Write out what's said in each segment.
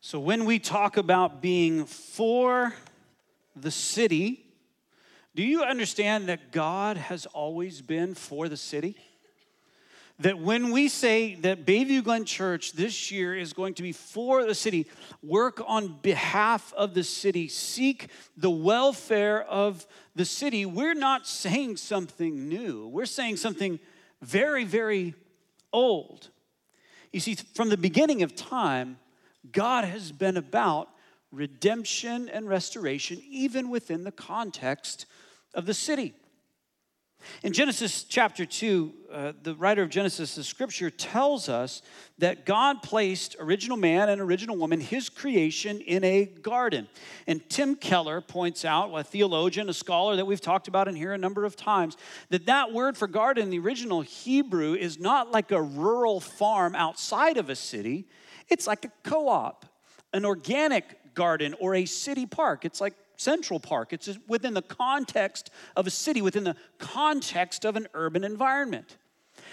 So, when we talk about being for the city, do you understand that God has always been for the city? That when we say that Bayview Glen Church this year is going to be for the city, work on behalf of the city, seek the welfare of the city, we're not saying something new. We're saying something very, very old. You see, from the beginning of time, God has been about redemption and restoration, even within the context of the city. In Genesis chapter 2, uh, the writer of Genesis, the scripture tells us that God placed original man and original woman, his creation, in a garden. And Tim Keller points out, a theologian, a scholar that we've talked about in here a number of times, that that word for garden in the original Hebrew is not like a rural farm outside of a city, it's like a co op, an organic garden, or a city park. It's like Central Park. It's within the context of a city, within the context of an urban environment.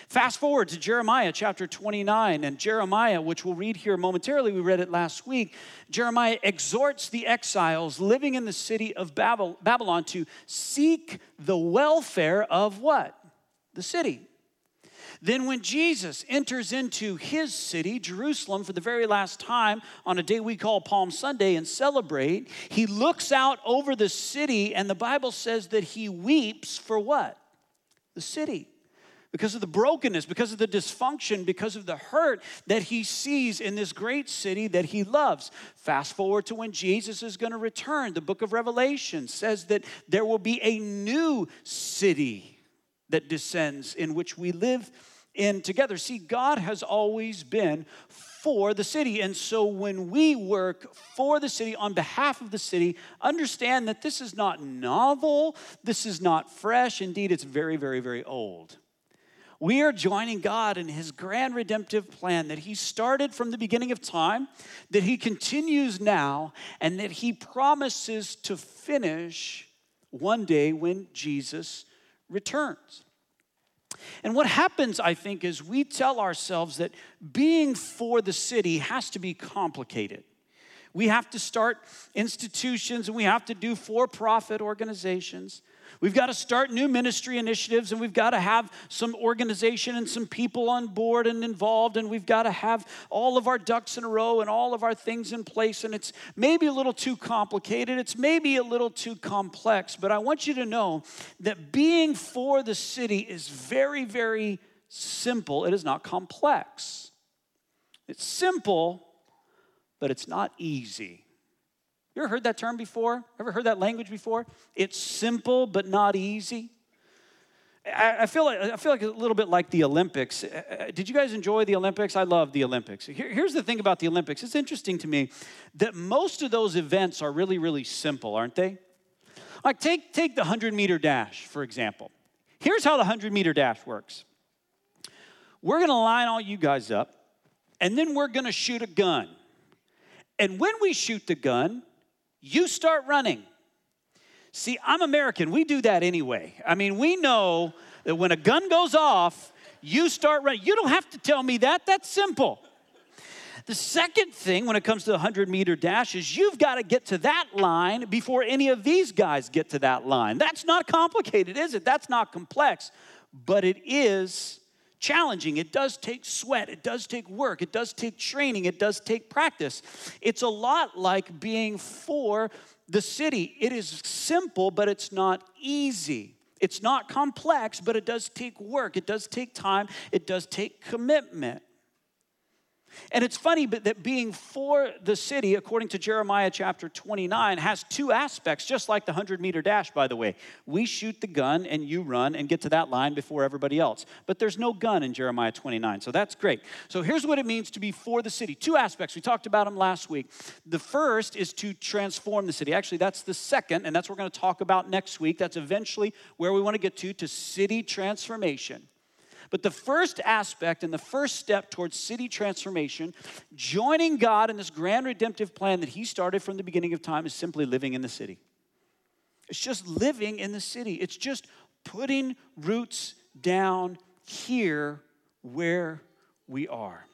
Fast forward to Jeremiah chapter 29, and Jeremiah, which we'll read here momentarily, we read it last week. Jeremiah exhorts the exiles living in the city of Babylon to seek the welfare of what? The city. Then, when Jesus enters into his city, Jerusalem, for the very last time on a day we call Palm Sunday and celebrate, he looks out over the city, and the Bible says that he weeps for what? The city. Because of the brokenness, because of the dysfunction, because of the hurt that he sees in this great city that he loves. Fast forward to when Jesus is going to return. The book of Revelation says that there will be a new city that descends in which we live in together. See, God has always been for the city. And so when we work for the city on behalf of the city, understand that this is not novel, this is not fresh. Indeed, it's very, very, very old. We are joining God in His grand redemptive plan that He started from the beginning of time, that He continues now, and that He promises to finish one day when Jesus returns. And what happens, I think, is we tell ourselves that being for the city has to be complicated. We have to start institutions and we have to do for profit organizations. We've got to start new ministry initiatives and we've got to have some organization and some people on board and involved and we've got to have all of our ducks in a row and all of our things in place and it's maybe a little too complicated, it's maybe a little too complex, but I want you to know that being for the city is very very simple. It is not complex. It's simple, but it's not easy. You ever heard that term before? Ever heard that language before? It's simple but not easy. I, feel like I feel like a little bit like the Olympics. Uh, uh, did you guys enjoy the Olympics? I love the Olympics. here's the thing about the Olympics. It's interesting to me that most of those events are really, really simple, aren't they? Like take take the hundred meter dash for example. Here's how the hundred meter dash works. We're to line all you guys up, and then we're to shoot a gun. And when we shoot the gun, you start running. See, I'm American. We do that anyway. I mean, we know that when a gun goes off, you start running. You don't have to tell me that. That's simple. The second thing when it comes to the 100 meter dash is you've got to get to that line before any of these guys get to that line. That's not complicated, is it? That's not complex, but it is challenging. It does take sweat, it does take work, it does take training, it does take practice. It's a lot like being for the city. It is simple, but it's not easy. It's not complex, but it does take work, it does take time, it does take commitment. And it's funny but that being for the city, according to Jeremiah chapter 29, has two aspects, just like the 100 meter dash, by the way. We shoot the gun and you run and get to that line before everybody else. But there's no gun in Jeremiah 29, so that's great. So here's what it means to be for the city. Two aspects. We talked about them last week. The first is to transform the city. Actually, that's the second, and that's what we're going to talk about next week. That's eventually where we want to get to, to city transformation. But the first aspect and the first step towards city transformation, joining God in this grand redemptive plan that He started from the beginning of time, is simply living in the city. It's just living in the city, it's just putting roots down here where we are.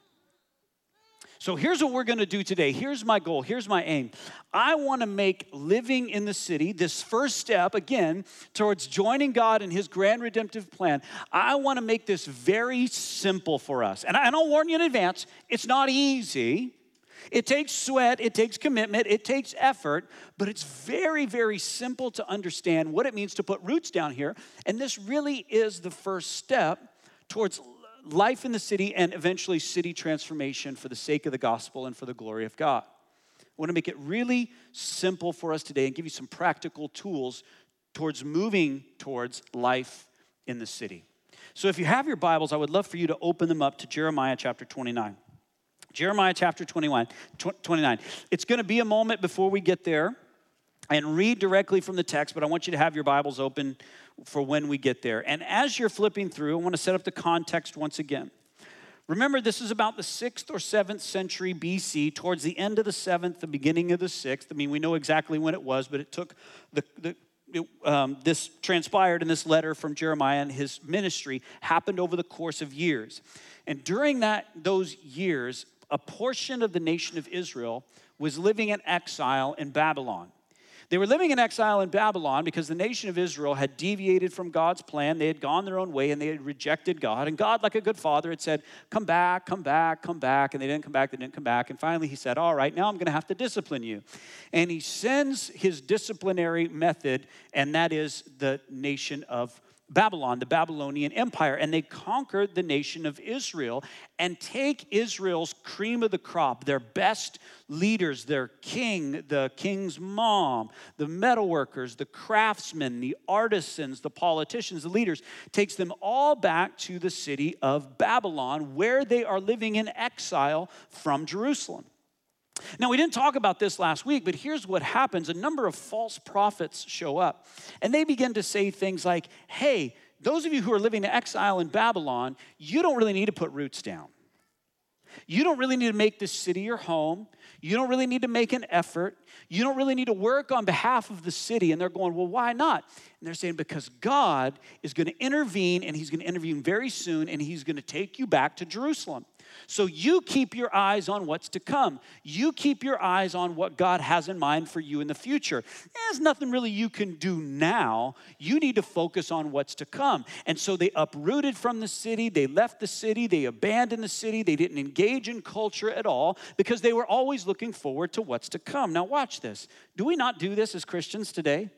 So here's what we're going to do today. Here's my goal. Here's my aim. I want to make living in the city this first step, again, towards joining God in His grand redemptive plan. I want to make this very simple for us. And I'll warn you in advance, it's not easy. It takes sweat, it takes commitment, it takes effort, but it's very, very simple to understand what it means to put roots down here. And this really is the first step towards life in the city and eventually city transformation for the sake of the gospel and for the glory of God. I want to make it really simple for us today and give you some practical tools towards moving towards life in the city. So if you have your Bibles, I would love for you to open them up to Jeremiah chapter 29. Jeremiah chapter 21, 29. It's going to be a moment before we get there and read directly from the text, but I want you to have your Bibles open for when we get there. And as you're flipping through, I want to set up the context once again. Remember, this is about the sixth or seventh century BC, towards the end of the seventh, the beginning of the sixth. I mean, we know exactly when it was, but it took the, the it, um, this transpired in this letter from Jeremiah, and his ministry happened over the course of years. And during that those years, a portion of the nation of Israel was living in exile in Babylon. They were living in exile in Babylon because the nation of Israel had deviated from God's plan. They had gone their own way and they had rejected God. And God, like a good father, had said, Come back, come back, come back. And they didn't come back, they didn't come back. And finally, he said, All right, now I'm going to have to discipline you. And he sends his disciplinary method, and that is the nation of Babylon, the Babylonian Empire, and they conquered the nation of Israel and take Israel's cream of the crop, their best leaders, their king, the king's mom, the metalworkers, the craftsmen, the artisans, the politicians, the leaders, takes them all back to the city of Babylon, where they are living in exile from Jerusalem. Now, we didn't talk about this last week, but here's what happens a number of false prophets show up, and they begin to say things like, hey, those of you who are living in exile in Babylon, you don't really need to put roots down. You don't really need to make this city your home. You don't really need to make an effort. You don't really need to work on behalf of the city. And they're going, well, why not? And they're saying, because God is going to intervene, and He's going to intervene very soon, and He's going to take you back to Jerusalem. So you keep your eyes on what's to come. You keep your eyes on what God has in mind for you in the future. There's nothing really you can do now. You need to focus on what's to come. And so they uprooted from the city, they left the city, they abandoned the city, they didn't engage in culture at all because they were always looking forward to what's to come. Now, watch this. Do we not do this as Christians today?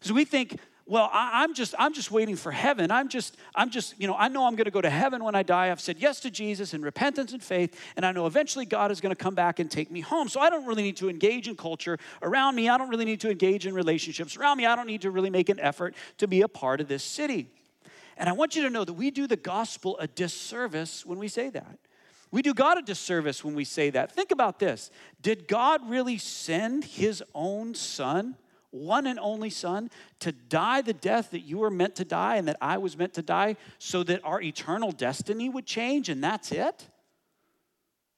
So we think, well I, am just i'm just waiting for heaven. I'm just i'm just you know i know i'm going to go to heaven when i die. I've said yes to jesus in repentance and faith and i know eventually god is going to come back and take me home. So i don't really need to engage in culture around me. I don't really need to engage in relationships around me. I don't need to really make an effort to be a part of this city. And i want you to know that we do the gospel a disservice when we say that. We do God a disservice when we say that. Think about this. Did God really send his own son one and only Son, to die the death that you were meant to die and that I was meant to die so that our eternal destiny would change and that's it?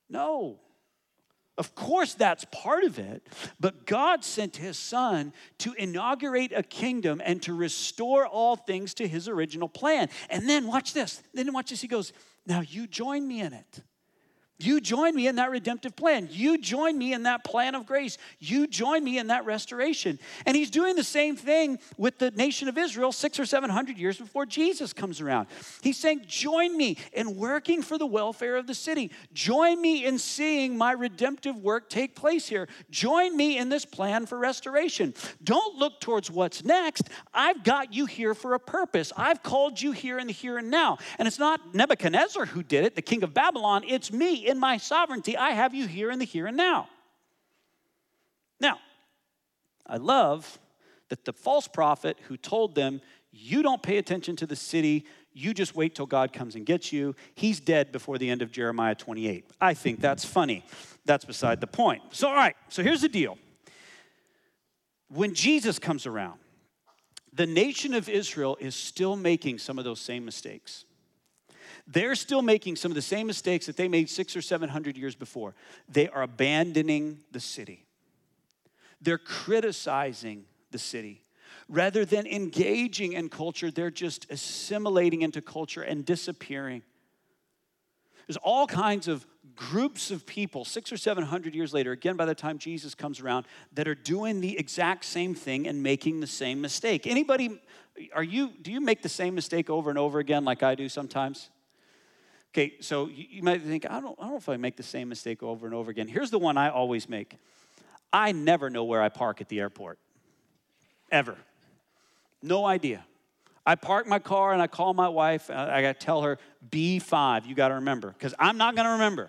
No. Of course, that's part of it, but God sent his son to inaugurate a kingdom and to restore all things to his original plan. And then, watch this. Then, watch this. He goes, Now you join me in it. You join me in that redemptive plan. You join me in that plan of grace. You join me in that restoration. And he's doing the same thing with the nation of Israel six or seven hundred years before Jesus comes around. He's saying, Join me in working for the welfare of the city. Join me in seeing my redemptive work take place here. Join me in this plan for restoration. Don't look towards what's next. I've got you here for a purpose. I've called you here in the here and now. And it's not Nebuchadnezzar who did it, the king of Babylon, it's me in my sovereignty, I have you here in the here and now. Now, I love that the false prophet who told them, You don't pay attention to the city, you just wait till God comes and gets you, he's dead before the end of Jeremiah 28. I think that's funny. That's beside the point. So, all right, so here's the deal. When Jesus comes around, the nation of Israel is still making some of those same mistakes. They're still making some of the same mistakes that they made six or seven hundred years before. They are abandoning the city, they're criticizing the city. Rather than engaging in culture, they're just assimilating into culture and disappearing. There's all kinds of groups of people, six or seven hundred years later, again by the time Jesus comes around, that are doing the exact same thing and making the same mistake. Anybody, are you, do you make the same mistake over and over again like I do sometimes? Okay, so you might think, I don't, I don't know if I make the same mistake over and over again. Here's the one I always make I never know where I park at the airport, ever. No idea. I park my car and I call my wife. I got to tell her B5, you got to remember, because I'm not going to remember.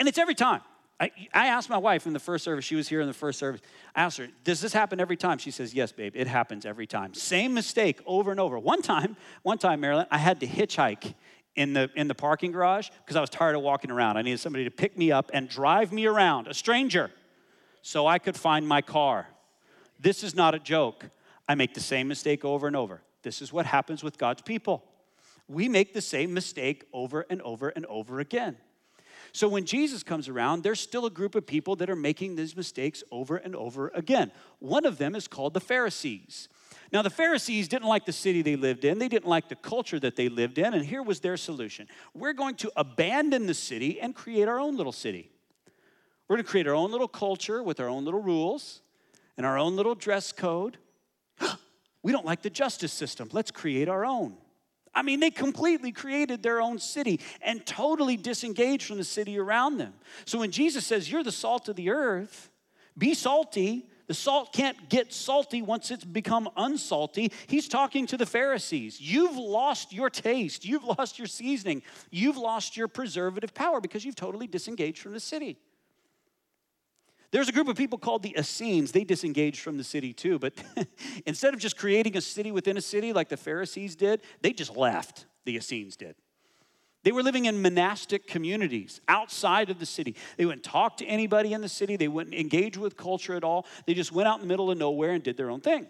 And it's every time. I, I asked my wife in the first service, she was here in the first service. I asked her, Does this happen every time? She says, Yes, babe, it happens every time. Same mistake over and over. One time, one time, Marilyn, I had to hitchhike in the, in the parking garage because I was tired of walking around. I needed somebody to pick me up and drive me around, a stranger, so I could find my car. This is not a joke. I make the same mistake over and over. This is what happens with God's people. We make the same mistake over and over and over again. So when Jesus comes around, there's still a group of people that are making these mistakes over and over again. One of them is called the Pharisees. Now, the Pharisees didn't like the city they lived in, they didn't like the culture that they lived in, and here was their solution we're going to abandon the city and create our own little city. We're going to create our own little culture with our own little rules and our own little dress code. we don't like the justice system. Let's create our own. I mean, they completely created their own city and totally disengaged from the city around them. So when Jesus says, You're the salt of the earth, be salty, the salt can't get salty once it's become unsalty. He's talking to the Pharisees. You've lost your taste. You've lost your seasoning. You've lost your preservative power because you've totally disengaged from the city. There's a group of people called the Essenes. They disengaged from the city too, but instead of just creating a city within a city like the Pharisees did, they just left. The Essenes did. They were living in monastic communities outside of the city. They wouldn't talk to anybody in the city, they wouldn't engage with culture at all. They just went out in the middle of nowhere and did their own thing.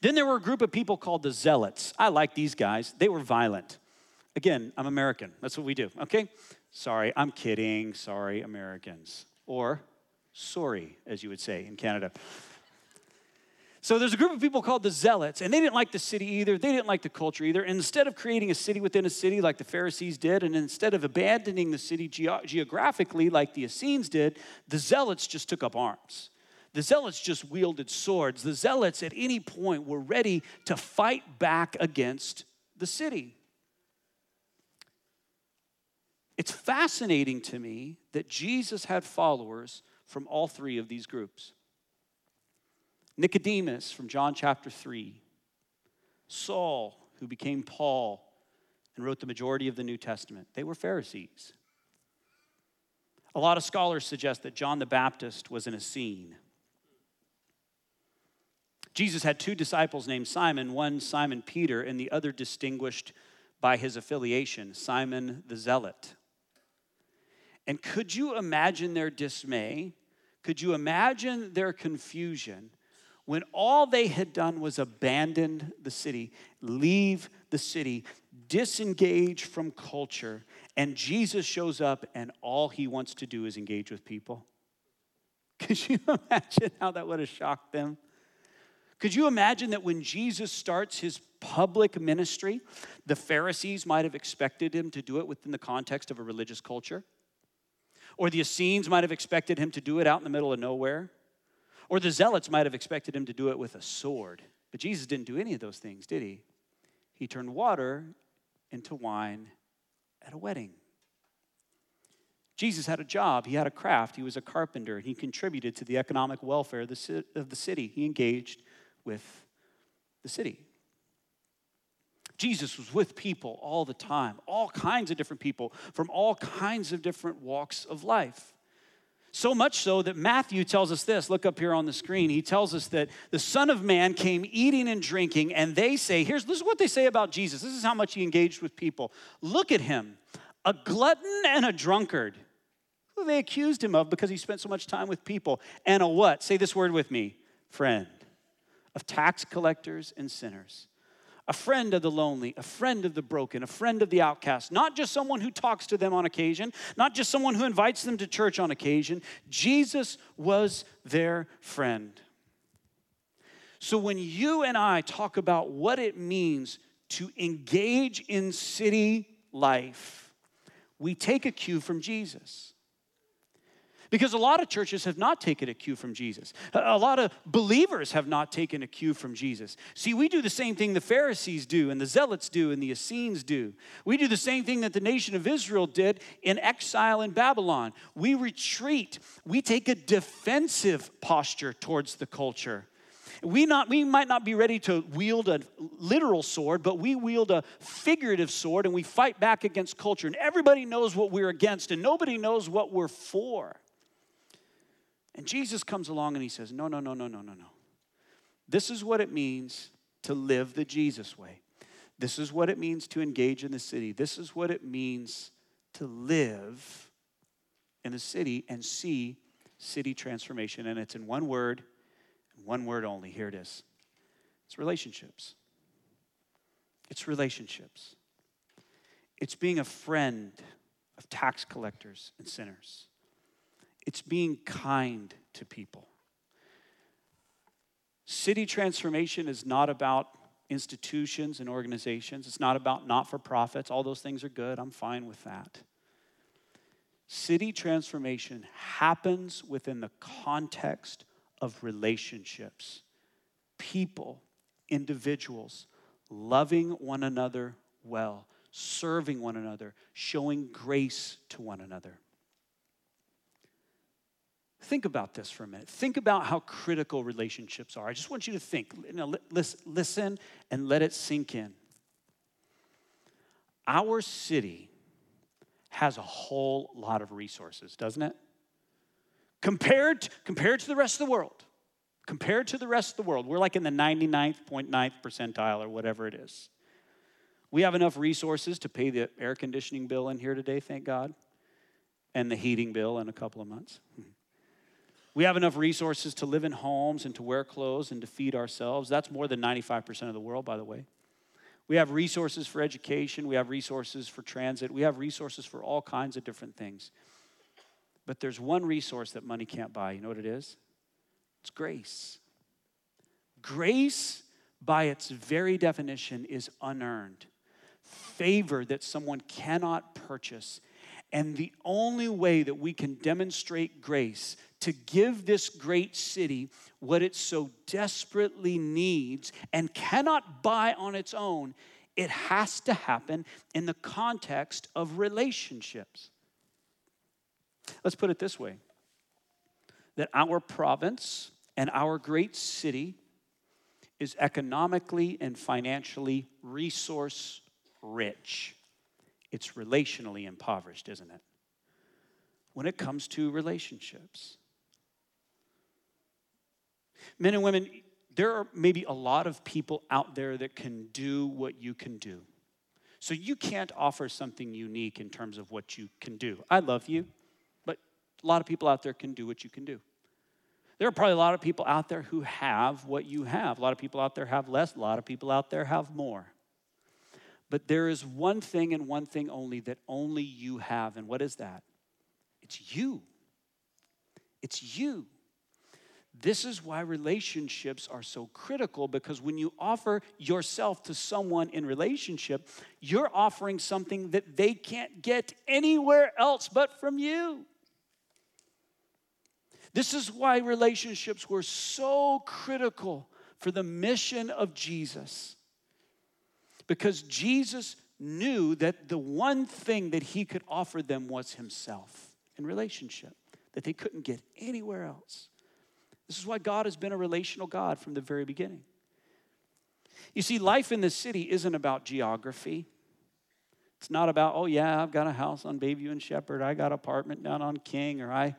Then there were a group of people called the Zealots. I like these guys, they were violent. Again, I'm American. That's what we do, okay? Sorry, I'm kidding. Sorry, Americans. Or sorry, as you would say in Canada. So there's a group of people called the Zealots, and they didn't like the city either. They didn't like the culture either. And instead of creating a city within a city like the Pharisees did, and instead of abandoning the city ge- geographically like the Essenes did, the Zealots just took up arms. The Zealots just wielded swords. The Zealots at any point were ready to fight back against the city. It's fascinating to me that Jesus had followers from all three of these groups. Nicodemus from John chapter 3, Saul, who became Paul and wrote the majority of the New Testament, they were Pharisees. A lot of scholars suggest that John the Baptist was an Essene. Jesus had two disciples named Simon, one Simon Peter, and the other distinguished by his affiliation, Simon the Zealot. And could you imagine their dismay? Could you imagine their confusion when all they had done was abandon the city, leave the city, disengage from culture, and Jesus shows up and all he wants to do is engage with people? Could you imagine how that would have shocked them? Could you imagine that when Jesus starts his public ministry, the Pharisees might have expected him to do it within the context of a religious culture? Or the Essenes might have expected him to do it out in the middle of nowhere? Or the zealots might have expected him to do it with a sword. But Jesus didn't do any of those things, did he? He turned water into wine at a wedding. Jesus had a job, he had a craft, he was a carpenter, and he contributed to the economic welfare of the city. He engaged with the city. Jesus was with people all the time, all kinds of different people from all kinds of different walks of life. So much so that Matthew tells us this. Look up here on the screen. He tells us that the Son of Man came eating and drinking, and they say, here's this is what they say about Jesus. This is how much he engaged with people. Look at him, a glutton and a drunkard. Who they accused him of because he spent so much time with people. And a what? Say this word with me friend of tax collectors and sinners a friend of the lonely, a friend of the broken, a friend of the outcast, not just someone who talks to them on occasion, not just someone who invites them to church on occasion. Jesus was their friend. So when you and I talk about what it means to engage in city life, we take a cue from Jesus. Because a lot of churches have not taken a cue from Jesus. A lot of believers have not taken a cue from Jesus. See, we do the same thing the Pharisees do, and the Zealots do, and the Essenes do. We do the same thing that the nation of Israel did in exile in Babylon. We retreat, we take a defensive posture towards the culture. We, not, we might not be ready to wield a literal sword, but we wield a figurative sword and we fight back against culture. And everybody knows what we're against, and nobody knows what we're for. And Jesus comes along and he says, No, no, no, no, no, no, no. This is what it means to live the Jesus way. This is what it means to engage in the city. This is what it means to live in the city and see city transformation. And it's in one word, one word only. Here it is it's relationships. It's relationships. It's being a friend of tax collectors and sinners it's being kind to people. City transformation is not about institutions and organizations, it's not about not for profits. All those things are good. I'm fine with that. City transformation happens within the context of relationships, people, individuals, loving one another well, serving one another, showing grace to one another. Think about this for a minute. Think about how critical relationships are. I just want you to think, you know, listen and let it sink in. Our city has a whole lot of resources, doesn't it? Compared compared to the rest of the world, compared to the rest of the world, we're like in the 99.9th percentile or whatever it is. We have enough resources to pay the air conditioning bill in here today, thank God, and the heating bill in a couple of months. Hmm. We have enough resources to live in homes and to wear clothes and to feed ourselves. That's more than 95% of the world, by the way. We have resources for education. We have resources for transit. We have resources for all kinds of different things. But there's one resource that money can't buy. You know what it is? It's grace. Grace, by its very definition, is unearned. Favor that someone cannot purchase. And the only way that we can demonstrate grace to give this great city what it so desperately needs and cannot buy on its own, it has to happen in the context of relationships. Let's put it this way that our province and our great city is economically and financially resource rich. It's relationally impoverished, isn't it? When it comes to relationships. Men and women, there are maybe a lot of people out there that can do what you can do. So you can't offer something unique in terms of what you can do. I love you, but a lot of people out there can do what you can do. There are probably a lot of people out there who have what you have. A lot of people out there have less, a lot of people out there have more. But there is one thing and one thing only that only you have. And what is that? It's you. It's you. This is why relationships are so critical because when you offer yourself to someone in relationship, you're offering something that they can't get anywhere else but from you. This is why relationships were so critical for the mission of Jesus. Because Jesus knew that the one thing that he could offer them was himself in relationship, that they couldn't get anywhere else. This is why God has been a relational God from the very beginning. You see, life in the city isn't about geography. It's not about, oh, yeah, I've got a house on Bayview and Sheppard, I got an apartment down on King, or I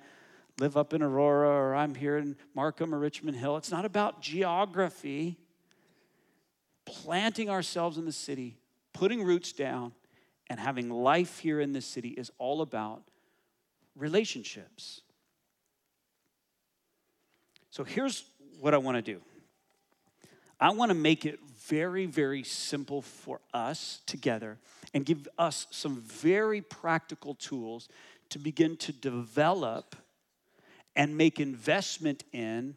live up in Aurora, or I'm here in Markham or Richmond Hill. It's not about geography. Planting ourselves in the city, putting roots down, and having life here in this city is all about relationships. So here's what I want to do I want to make it very, very simple for us together and give us some very practical tools to begin to develop and make investment in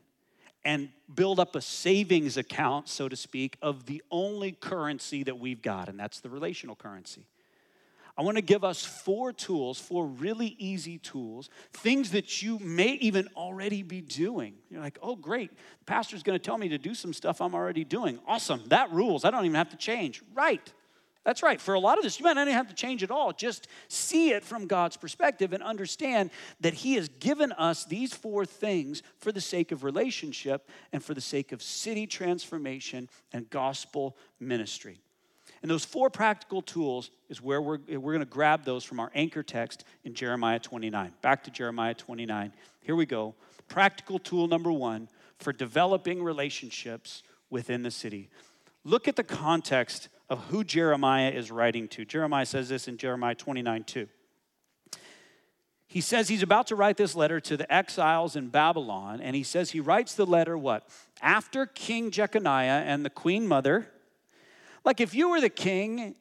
and build up a savings account, so to speak, of the only currency that we've got, and that's the relational currency. I want to give us four tools, four really easy tools, things that you may even already be doing. You're like, oh, great. The pastor's going to tell me to do some stuff I'm already doing. Awesome. That rules. I don't even have to change. Right. That's right. For a lot of this, you might not even have to change at all. Just see it from God's perspective and understand that He has given us these four things for the sake of relationship and for the sake of city transformation and gospel ministry. And those four practical tools is where we're, we're going to grab those from our anchor text in Jeremiah 29. Back to Jeremiah 29. Here we go. Practical tool number one for developing relationships within the city. Look at the context of who Jeremiah is writing to. Jeremiah says this in Jeremiah 29 2. He says he's about to write this letter to the exiles in Babylon, and he says he writes the letter what? After King Jeconiah and the queen mother. Like if you were the king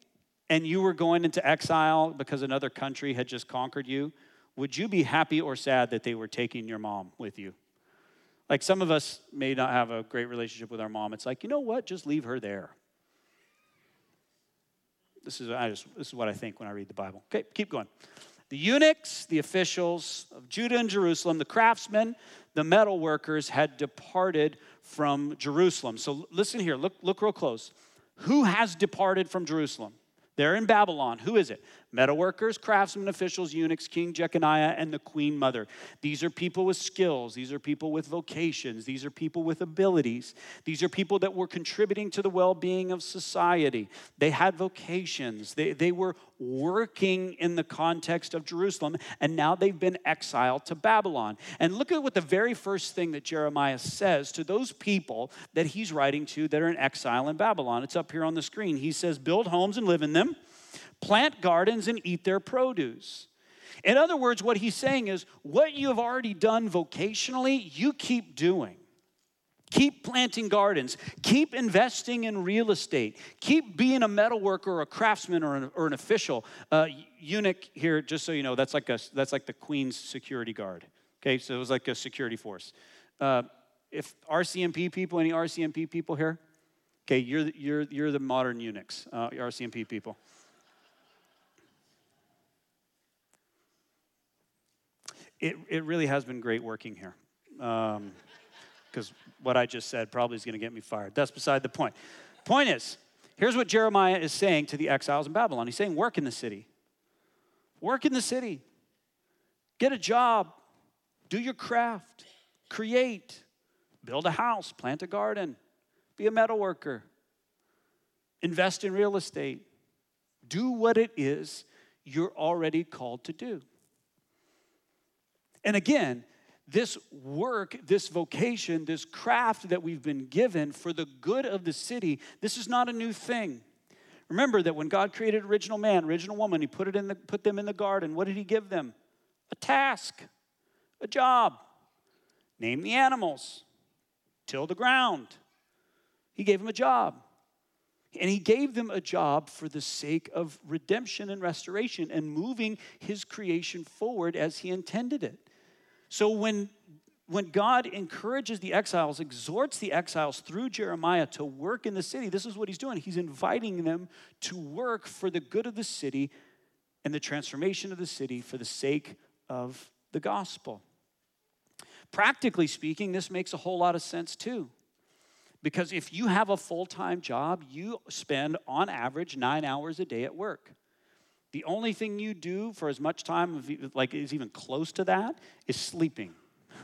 and you were going into exile because another country had just conquered you, would you be happy or sad that they were taking your mom with you? Like some of us may not have a great relationship with our mom. It's like, you know what? Just leave her there. This is, I just, this is what I think when I read the Bible. Okay, keep going. The eunuchs, the officials of Judah and Jerusalem, the craftsmen, the metal workers had departed from Jerusalem. So listen here, look, look real close. Who has departed from Jerusalem? They're in Babylon. Who is it? Metalworkers, craftsmen, officials, eunuchs, King Jeconiah, and the queen mother. These are people with skills. These are people with vocations. These are people with abilities. These are people that were contributing to the well being of society. They had vocations. They, they were working in the context of Jerusalem, and now they've been exiled to Babylon. And look at what the very first thing that Jeremiah says to those people that he's writing to that are in exile in Babylon. It's up here on the screen. He says, Build homes and live in them plant gardens and eat their produce. In other words, what he's saying is what you have already done vocationally, you keep doing. Keep planting gardens. Keep investing in real estate. Keep being a metal worker or a craftsman or an, or an official. Uh, eunuch here, just so you know, that's like, a, that's like the queen's security guard. Okay, so it was like a security force. Uh, if RCMP people, any RCMP people here? Okay, you're, you're, you're the modern eunuchs, uh, RCMP people. It, it really has been great working here. Because um, what I just said probably is going to get me fired. That's beside the point. Point is, here's what Jeremiah is saying to the exiles in Babylon. He's saying, work in the city. Work in the city. Get a job. Do your craft. Create. Build a house. Plant a garden. Be a metal worker. Invest in real estate. Do what it is you're already called to do. And again, this work, this vocation, this craft that we've been given for the good of the city, this is not a new thing. Remember that when God created original man, original woman, he put, it in the, put them in the garden. What did he give them? A task, a job. Name the animals, till the ground. He gave them a job. And he gave them a job for the sake of redemption and restoration and moving his creation forward as he intended it. So when when God encourages the exiles, exhorts the exiles through Jeremiah to work in the city, this is what he's doing. He's inviting them to work for the good of the city and the transformation of the city for the sake of the gospel. Practically speaking, this makes a whole lot of sense too. Because if you have a full time job, you spend on average nine hours a day at work. The only thing you do for as much time, like is even close to that, is sleeping.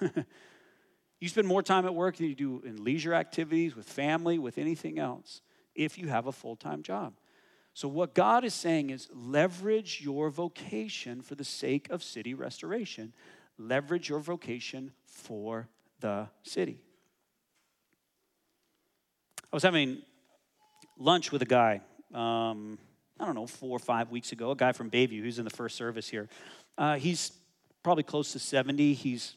you spend more time at work than you do in leisure activities, with family, with anything else, if you have a full time job. So, what God is saying is leverage your vocation for the sake of city restoration, leverage your vocation for the city. I was having lunch with a guy. Um, I don't know, four or five weeks ago, a guy from Bayview who's in the first service here. Uh, he's probably close to 70. He's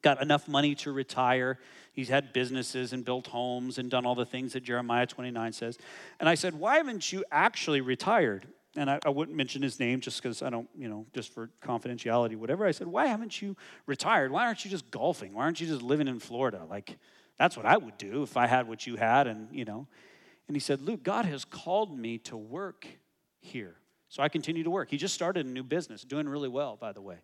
got enough money to retire. He's had businesses and built homes and done all the things that Jeremiah 29 says. And I said, Why haven't you actually retired? And I, I wouldn't mention his name just because I don't, you know, just for confidentiality, whatever. I said, Why haven't you retired? Why aren't you just golfing? Why aren't you just living in Florida? Like, that's what I would do if I had what you had, and, you know. And he said, Luke, God has called me to work here. So I continue to work. He just started a new business, doing really well, by the way.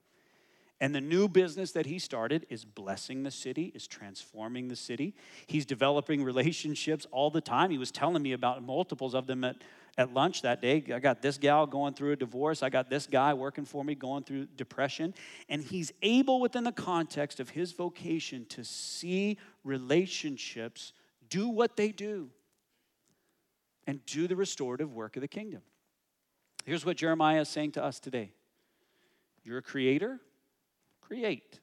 And the new business that he started is blessing the city, is transforming the city. He's developing relationships all the time. He was telling me about multiples of them at, at lunch that day. I got this gal going through a divorce. I got this guy working for me going through depression. And he's able, within the context of his vocation, to see relationships do what they do and do the restorative work of the kingdom. Here's what Jeremiah is saying to us today You're a creator create.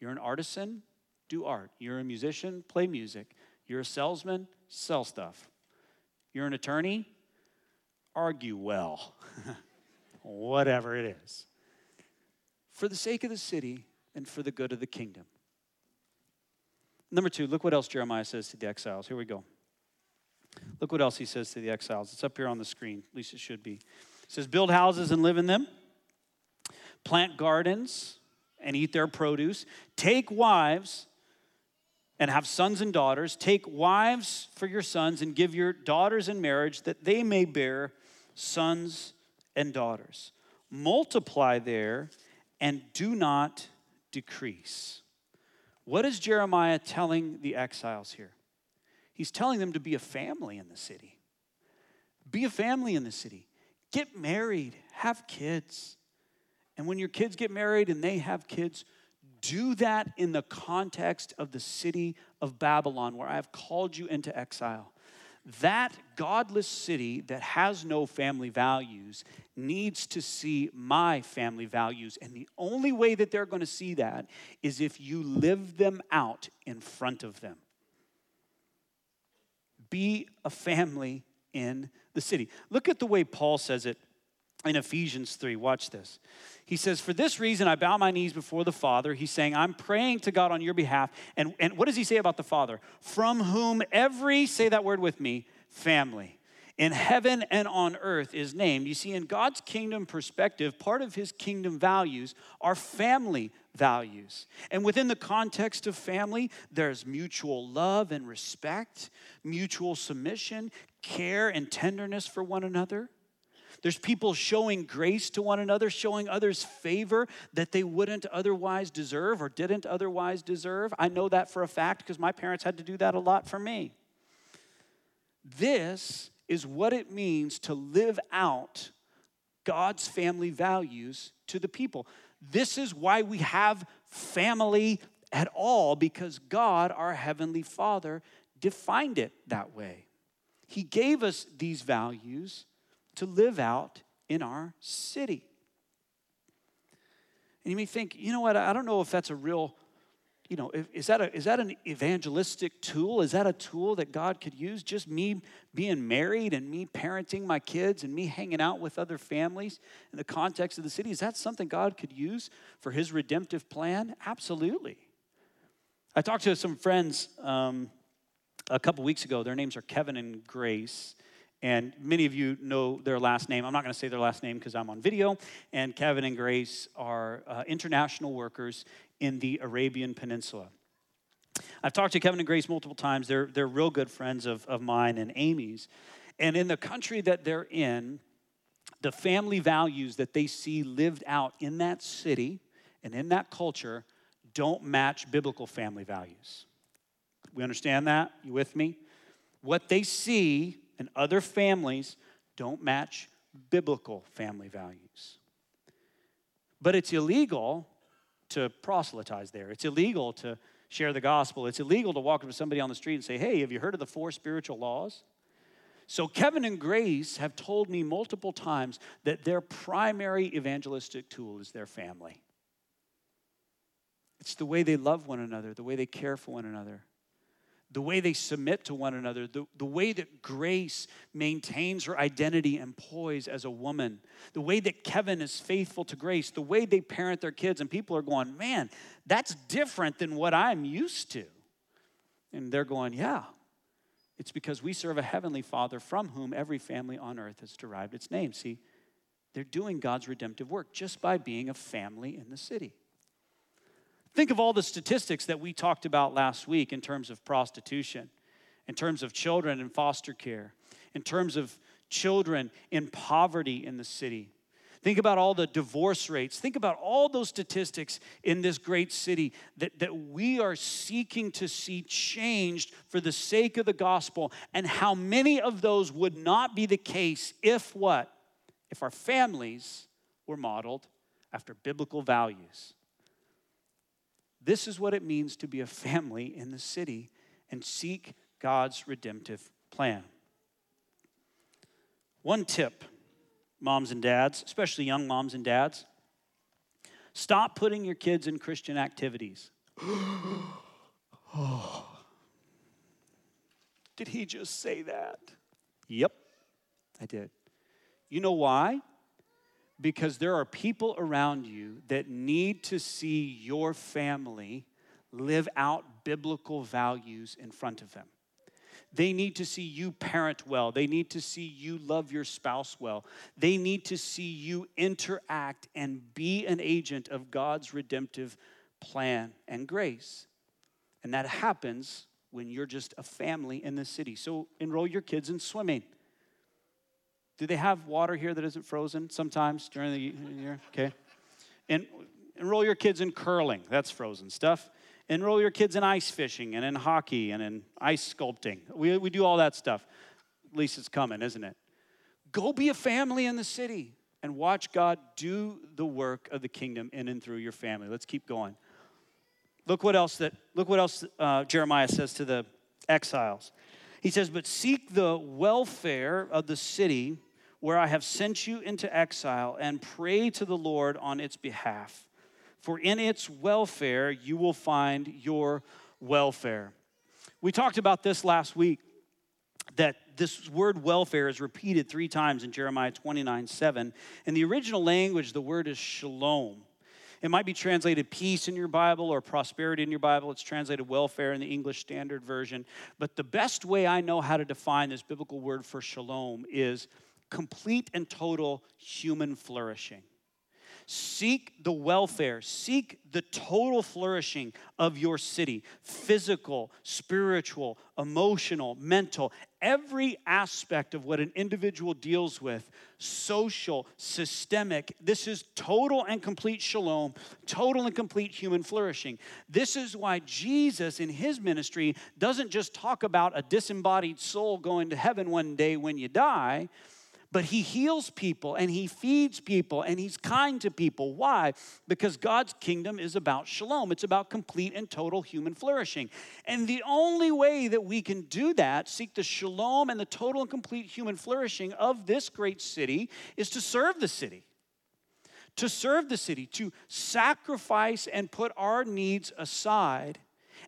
You're an artisan, do art. You're a musician, play music. You're a salesman, sell stuff. You're an attorney, argue well. Whatever it is. For the sake of the city and for the good of the kingdom. Number two, look what else Jeremiah says to the exiles. Here we go. Look what else he says to the exiles. It's up here on the screen, at least it should be. Says, Build houses and live in them, plant gardens and eat their produce. Take wives and have sons and daughters. Take wives for your sons and give your daughters in marriage that they may bear sons and daughters. Multiply there and do not decrease. What is Jeremiah telling the exiles here? He's telling them to be a family in the city. Be a family in the city. Get married, have kids. And when your kids get married and they have kids, do that in the context of the city of Babylon, where I have called you into exile. That godless city that has no family values needs to see my family values. And the only way that they're going to see that is if you live them out in front of them. Be a family in the city. Look at the way Paul says it in Ephesians 3. Watch this. He says, For this reason I bow my knees before the Father. He's saying, I'm praying to God on your behalf. And, and what does he say about the Father? From whom every, say that word with me, family in heaven and on earth is named. You see, in God's kingdom perspective, part of his kingdom values are family values. And within the context of family, there's mutual love and respect, mutual submission, care and tenderness for one another. There's people showing grace to one another, showing others favor that they wouldn't otherwise deserve or didn't otherwise deserve. I know that for a fact because my parents had to do that a lot for me. This is what it means to live out God's family values to the people. This is why we have family at all because God, our Heavenly Father, defined it that way. He gave us these values to live out in our city. And you may think, you know what, I don't know if that's a real, you know, is that, a, is that an evangelistic tool? Is that a tool that God could use? Just me being married and me parenting my kids and me hanging out with other families in the context of the city? Is that something God could use for his redemptive plan? Absolutely. I talked to some friends um, a couple weeks ago. Their names are Kevin and Grace. And many of you know their last name. I'm not going to say their last name because I'm on video. And Kevin and Grace are uh, international workers in the Arabian Peninsula. I've talked to Kevin and Grace multiple times. They're, they're real good friends of, of mine and Amy's. And in the country that they're in, the family values that they see lived out in that city and in that culture don't match biblical family values. We understand that? You with me? What they see and other families don't match biblical family values. But it's illegal to proselytize there. It's illegal to share the gospel. It's illegal to walk up to somebody on the street and say, Hey, have you heard of the four spiritual laws? So, Kevin and Grace have told me multiple times that their primary evangelistic tool is their family. It's the way they love one another, the way they care for one another the way they submit to one another, the, the way that Grace maintains her identity and poise as a woman, the way that Kevin is faithful to Grace, the way they parent their kids, and people are going, man, that's different than what I'm used to. And they're going, yeah, it's because we serve a heavenly Father from whom every family on earth has derived its name. See, they're doing God's redemptive work just by being a family in the city. Think of all the statistics that we talked about last week in terms of prostitution, in terms of children in foster care, in terms of children in poverty in the city. Think about all the divorce rates. Think about all those statistics in this great city that, that we are seeking to see changed for the sake of the gospel, and how many of those would not be the case if what? If our families were modeled after biblical values. This is what it means to be a family in the city and seek God's redemptive plan. One tip moms and dads, especially young moms and dads. Stop putting your kids in Christian activities. oh. Did he just say that? Yep, I did. You know why? Because there are people around you that need to see your family live out biblical values in front of them. They need to see you parent well. They need to see you love your spouse well. They need to see you interact and be an agent of God's redemptive plan and grace. And that happens when you're just a family in the city. So enroll your kids in swimming. Do they have water here that isn't frozen sometimes during the year? Okay. And enroll your kids in curling. That's frozen stuff. Enroll your kids in ice fishing and in hockey and in ice sculpting. We, we do all that stuff. At least it's coming, isn't it? Go be a family in the city and watch God do the work of the kingdom in and through your family. Let's keep going. Look what else that look what else uh, Jeremiah says to the exiles. He says, "But seek the welfare of the city where I have sent you into exile, and pray to the Lord on its behalf." for in its welfare you will find your welfare. We talked about this last week that this word welfare is repeated three times in Jeremiah 29 7. In the original language, the word is shalom. It might be translated peace in your Bible or prosperity in your Bible. It's translated welfare in the English Standard Version. But the best way I know how to define this biblical word for shalom is complete and total human flourishing. Seek the welfare, seek the total flourishing of your city physical, spiritual, emotional, mental, every aspect of what an individual deals with, social, systemic. This is total and complete shalom, total and complete human flourishing. This is why Jesus in his ministry doesn't just talk about a disembodied soul going to heaven one day when you die but he heals people and he feeds people and he's kind to people. Why? Because God's kingdom is about shalom, it's about complete and total human flourishing. And the only way that we can do that, seek the shalom and the total and complete human flourishing of this great city, is to serve the city. To serve the city, to sacrifice and put our needs aside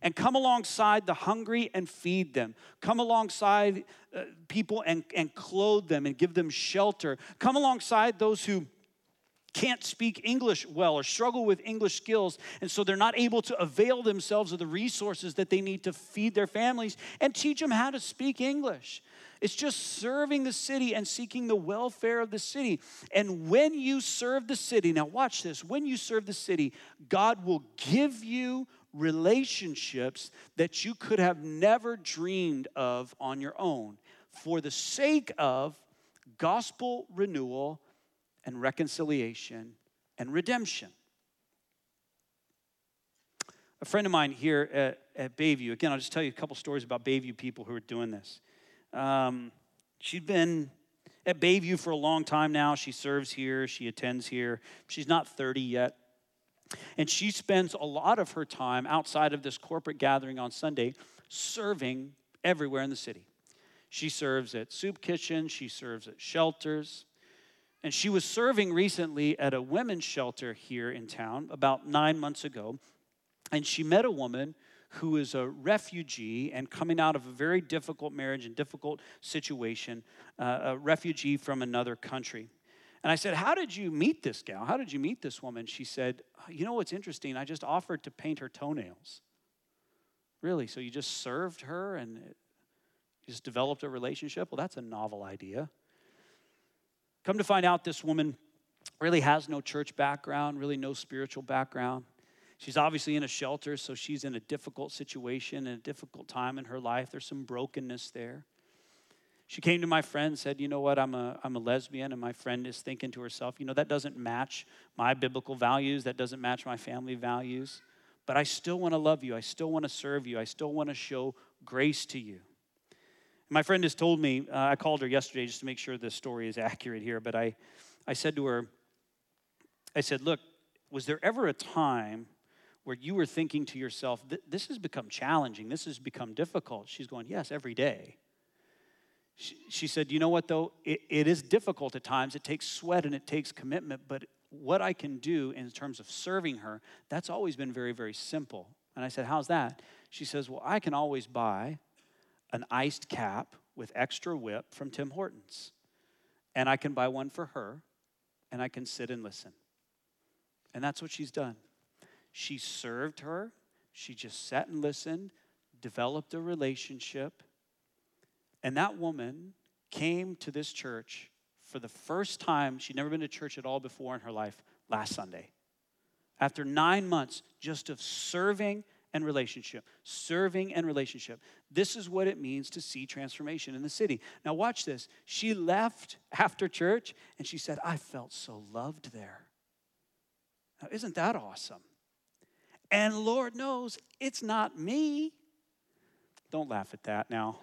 and come alongside the hungry and feed them. Come alongside uh, people and, and clothe them and give them shelter. Come alongside those who can't speak English well or struggle with English skills, and so they're not able to avail themselves of the resources that they need to feed their families and teach them how to speak English. It's just serving the city and seeking the welfare of the city. And when you serve the city, now watch this, when you serve the city, God will give you relationships that you could have never dreamed of on your own for the sake of gospel renewal and reconciliation and redemption. A friend of mine here at, at Bayview, again, I'll just tell you a couple stories about Bayview people who are doing this. Um, she'd been at Bayview for a long time now. She serves here, she attends here. She's not 30 yet. And she spends a lot of her time outside of this corporate gathering on Sunday serving everywhere in the city. She serves at soup kitchens, she serves at shelters. And she was serving recently at a women's shelter here in town about nine months ago. And she met a woman who is a refugee and coming out of a very difficult marriage and difficult situation, uh, a refugee from another country. And I said, How did you meet this gal? How did you meet this woman? She said, oh, You know what's interesting? I just offered to paint her toenails. Really? So you just served her and just developed a relationship? Well, that's a novel idea. Come to find out, this woman really has no church background, really no spiritual background. She's obviously in a shelter, so she's in a difficult situation and a difficult time in her life. There's some brokenness there. She came to my friend said, You know what? I'm a, I'm a lesbian. And my friend is thinking to herself, You know, that doesn't match my biblical values. That doesn't match my family values. But I still want to love you. I still want to serve you. I still want to show grace to you. My friend has told me, uh, I called her yesterday just to make sure the story is accurate here, but I, I said to her, I said, Look, was there ever a time where you were thinking to yourself, This has become challenging, this has become difficult? She's going, Yes, every day. She, said, You know what, though? It, it is difficult at times. It takes sweat and it takes commitment, but what I can do in terms of serving her, that's always been very, very simple. And I said, How's that? She says, Well, I can always buy an Iced Capp with extra whip from Tim Hortons. And I can buy one for her, and I can sit and listen. And that's what she's done. She served her, she just sat and listened, developed a relationship. And that woman came to this church for the first time. She'd never been to church at all before in her life last Sunday. After nine months just of serving and relationship. Serving and relationship. This is what it means to see transformation in the city. Now, watch this. She left after church and she said, I felt so loved there. Now, isn't that awesome? And Lord knows it's not me. Don't laugh at that now.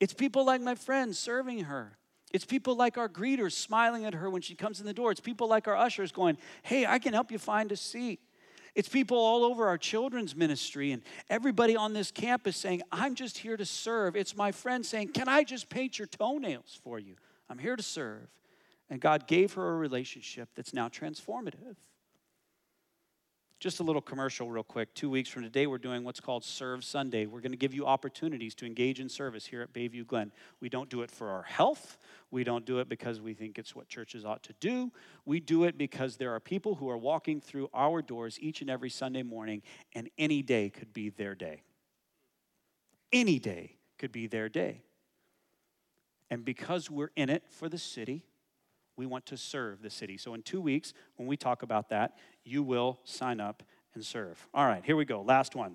It's people like my friends serving her. It's people like our greeters smiling at her when she comes in the door. It's people like our ushers going, Hey, I can help you find a seat. It's people all over our children's ministry and everybody on this campus saying, I'm just here to serve. It's my friend saying, Can I just paint your toenails for you? I'm here to serve. And God gave her a relationship that's now transformative. Just a little commercial, real quick. Two weeks from today, we're doing what's called Serve Sunday. We're going to give you opportunities to engage in service here at Bayview Glen. We don't do it for our health. We don't do it because we think it's what churches ought to do. We do it because there are people who are walking through our doors each and every Sunday morning, and any day could be their day. Any day could be their day. And because we're in it for the city, we want to serve the city. So, in two weeks, when we talk about that, you will sign up and serve. All right, here we go. Last one.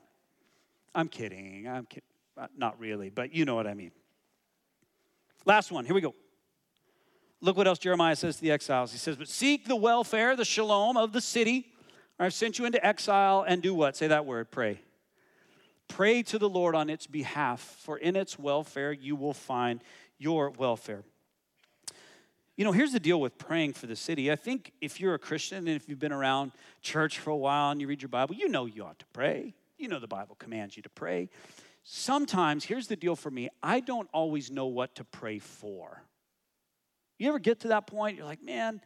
I'm kidding. I'm kidding. Uh, not really, but you know what I mean. Last one. Here we go. Look what else Jeremiah says to the exiles. He says, But seek the welfare, the shalom of the city. I've sent you into exile and do what? Say that word, pray. Pray to the Lord on its behalf, for in its welfare you will find your welfare. You know, here's the deal with praying for the city. I think if you're a Christian and if you've been around church for a while and you read your Bible, you know you ought to pray. You know the Bible commands you to pray. Sometimes, here's the deal for me I don't always know what to pray for. You ever get to that point? You're like, man,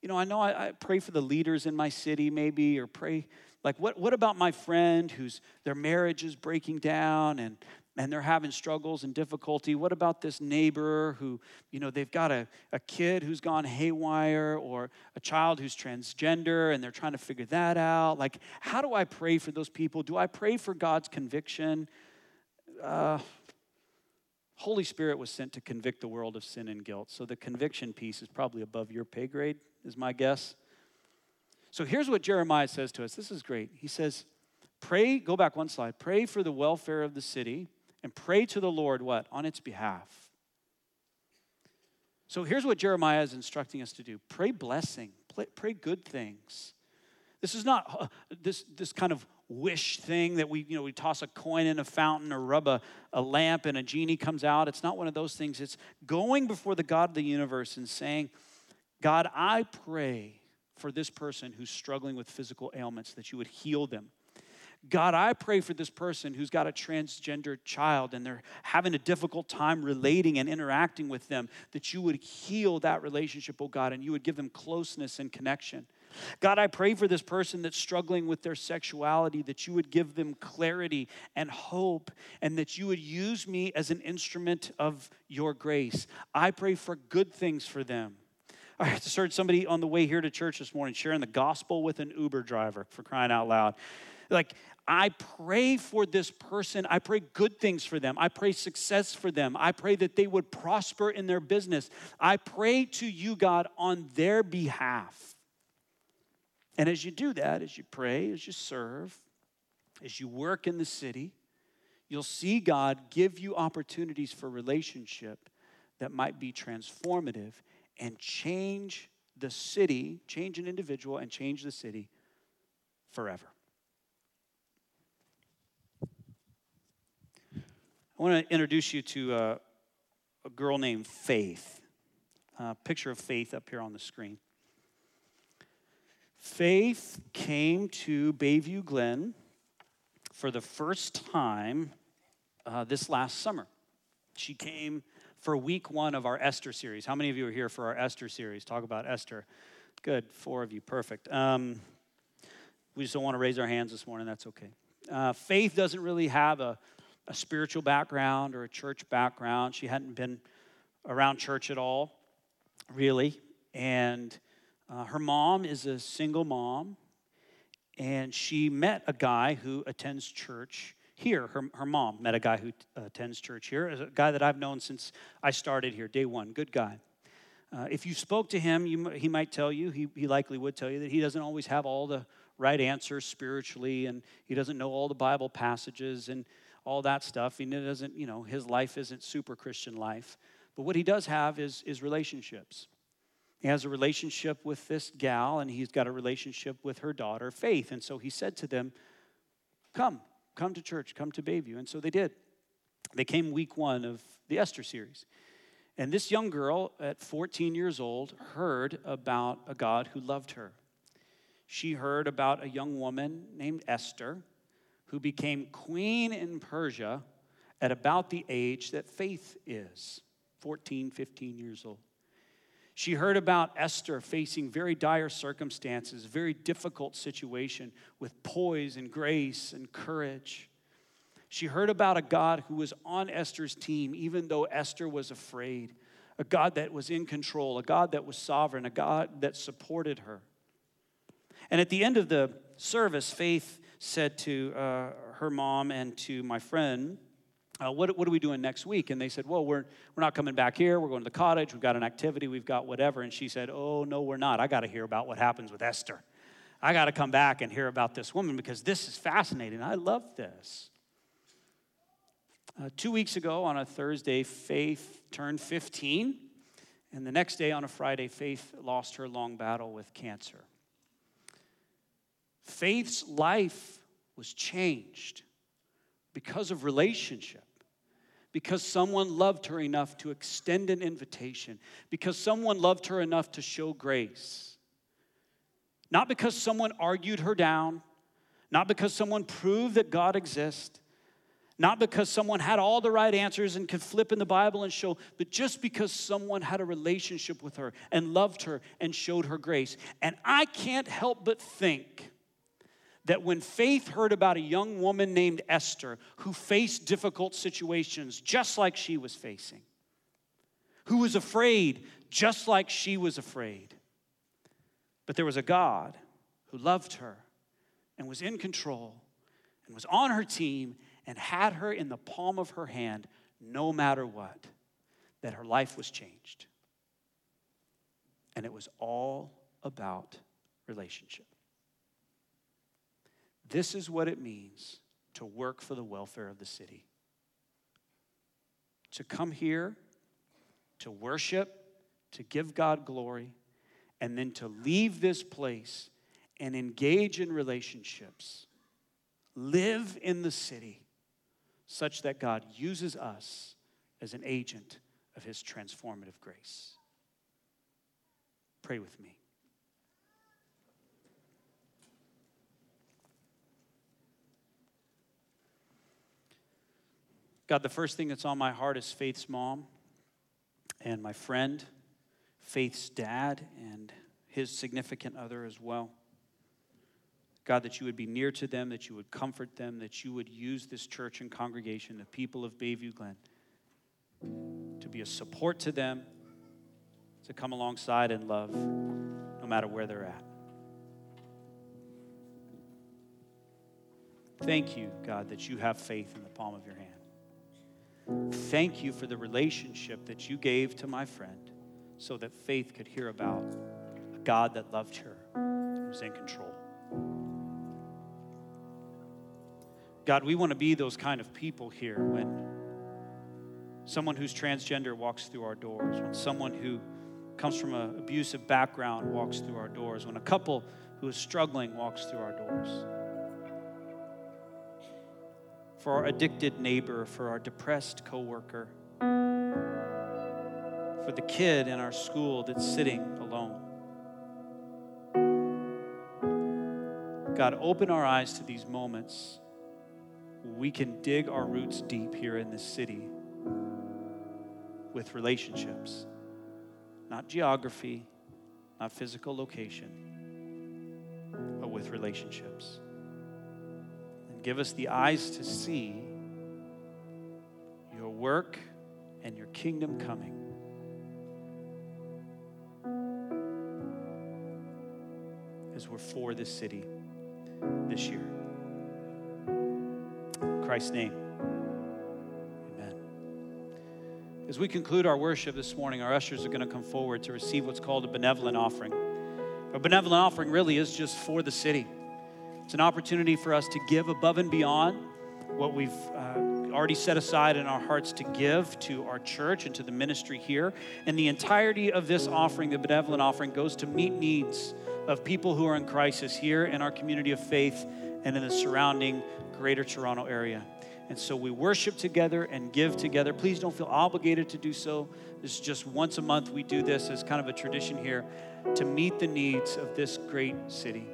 you know, I know I, I pray for the leaders in my city, maybe, or pray like what, what about my friend whose their marriage is breaking down and and they're having struggles and difficulty. What about this neighbor who, you know, they've got a, a kid who's gone haywire or a child who's transgender and they're trying to figure that out? Like, how do I pray for those people? Do I pray for God's conviction? Uh, Holy Spirit was sent to convict the world of sin and guilt. So the conviction piece is probably above your pay grade, is my guess. So here's what Jeremiah says to us. This is great. He says, Pray, go back one slide, pray for the welfare of the city and pray to the Lord what? On its behalf. So here's what Jeremiah is instructing us to do pray blessing, pray, good things. This is not uh, this, this kind of wish thing that we, you know, we toss a coin in a fountain or rub a, a lamp and a genie comes out. It's not one of those things. It's going before the God of the universe and saying, God, I pray for this person who's struggling with physical ailments that you would heal them. God, I pray for this person who's got a transgender child and they're having a difficult time relating and interacting with them, that you would heal that relationship, oh God, and you would give them closeness and connection. God, I pray for this person that's struggling with their sexuality, that you would give them clarity and hope, and that you would use me as an instrument of your grace. I pray for good things for them. I just heard somebody on the way here to church this morning sharing the gospel with an Uber driver for crying out loud. Like, I pray for this person. I pray good things for them. I pray success for them. I pray that they would prosper in their business. I pray to you, God, on their behalf. And as you do that, as you pray, as you serve, as you work in the city, you'll see God give you opportunities for relationship that might be transformative and change the city, change an individual, and change the city forever. I want to introduce you to a, a girl named Faith. A picture of Faith up here on the screen. Faith came to Bayview Glen for the first time uh, this last summer. She came for week one of our Esther series. How many of you are here for our Esther series? Talk about Esther. Good, four of you, perfect. Um, we just don't want to raise our hands this morning, that's okay. Uh, Faith doesn't really have a, a spiritual background or a church background. She hadn't been around church at all, really. And uh, her mom is a single mom, and she met a guy who attends church here. Her, her mom met a guy who uh, attends church here, a guy that I've known since I started here, day one. Good guy. Uh, if you spoke to him, you, he might tell you, he, he likely would tell you, that he doesn't always have all the right answers spiritually, and he doesn't know all the Bible passages and all that stuff. He doesn't, you know, his life isn't super Christian life. But what he does have is, is relationships. He has a relationship with this gal, and he's got a relationship with her daughter, Faith. And so he said to them, Come, come to church, come to Bayview. And so they did. They came week one of the Esther series. And this young girl at 14 years old heard about a God who loved her. She heard about a young woman named Esther who became queen in Persia at about the age that Faith is 14, 15 years old. She heard about Esther facing very dire circumstances, very difficult situation with poise and grace and courage. She heard about a God who was on Esther's team, even though Esther was afraid, a God that was in control, a God that was sovereign, a God that supported her. And at the end of the service, Faith said to uh, her mom and to my friend, uh, what, what are we doing next week? And they said, well, we're, we're not coming back here. We're going to the cottage. We've got an activity. We've got whatever. And she said, oh, no, we're not. I got to hear about what happens with Esther. I got to come back and hear about this woman because this is fascinating. I love this. Uh, two weeks ago on a Thursday, Faith turned 15. And the next day on a Friday, Faith lost her long battle with cancer. Faith's life was changed because of relationship because someone loved her enough to extend an invitation, because someone loved her enough to show grace. Not because someone argued her down, not because someone proved that God exists, not because someone had all the right answers and could flip in the Bible and show, but just because someone had a relationship with her and loved her and showed her grace. And I can't help but think that when Faith heard about a young woman named Esther who faced difficult situations just like she was facing, who was afraid just like she was afraid, but there was a God who loved her and was in control and was on her team and had her in the palm of her hand no matter what, that her life was changed. And it was all about relationship. This is what it means to work for the welfare of the city. To come here, to worship, to give God glory, and then to leave this place and engage in relationships. Live in the city such that God uses us as an agent of his transformative grace. Pray with me. God, the first thing that's on my heart is Faith's mom and my friend, Faith's dad, and his significant other as well. God, that you would be near to them, that you would comfort them, that you would use this church and congregation, the people of Bayview Glen, to be a support to them, to come alongside and love, no matter where they're at. Thank you, God, that you have Faith in the palm of your hand. Thank you for the relationship that you gave to my friend so that Faith could hear about a God that loved her and was in control. God, we want to be those kind of people here when someone who's transgender walks through our doors, when someone who comes from an abusive background walks through our doors, when a couple who is struggling walks through our doors. For our addicted neighbor, for our depressed coworker, for the kid in our school that's sitting alone. God, open our eyes to these moments. We can dig our roots deep here in this city with relationships, not geography, not physical location, but with relationships. Give us the eyes to see your work and your kingdom coming. As we're for this city this year. In Christ's name. Amen. As we conclude our worship this morning, our ushers are going to come forward to receive what's called a benevolent offering. A benevolent offering really is just for the city. It's an opportunity for us to give above and beyond what we've uh, already set aside in our hearts to give to our church and to the ministry here. And the entirety of this offering, the benevolent offering, goes to meet needs of people who are in crisis here in our community of faith and in the surrounding greater Toronto area. And so we worship together and give together. Please don't feel obligated to do so. This is just once a month we do this as kind of a tradition here to meet the needs of this great city.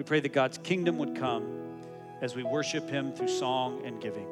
We pray that God's kingdom would come as we worship Him through song and giving.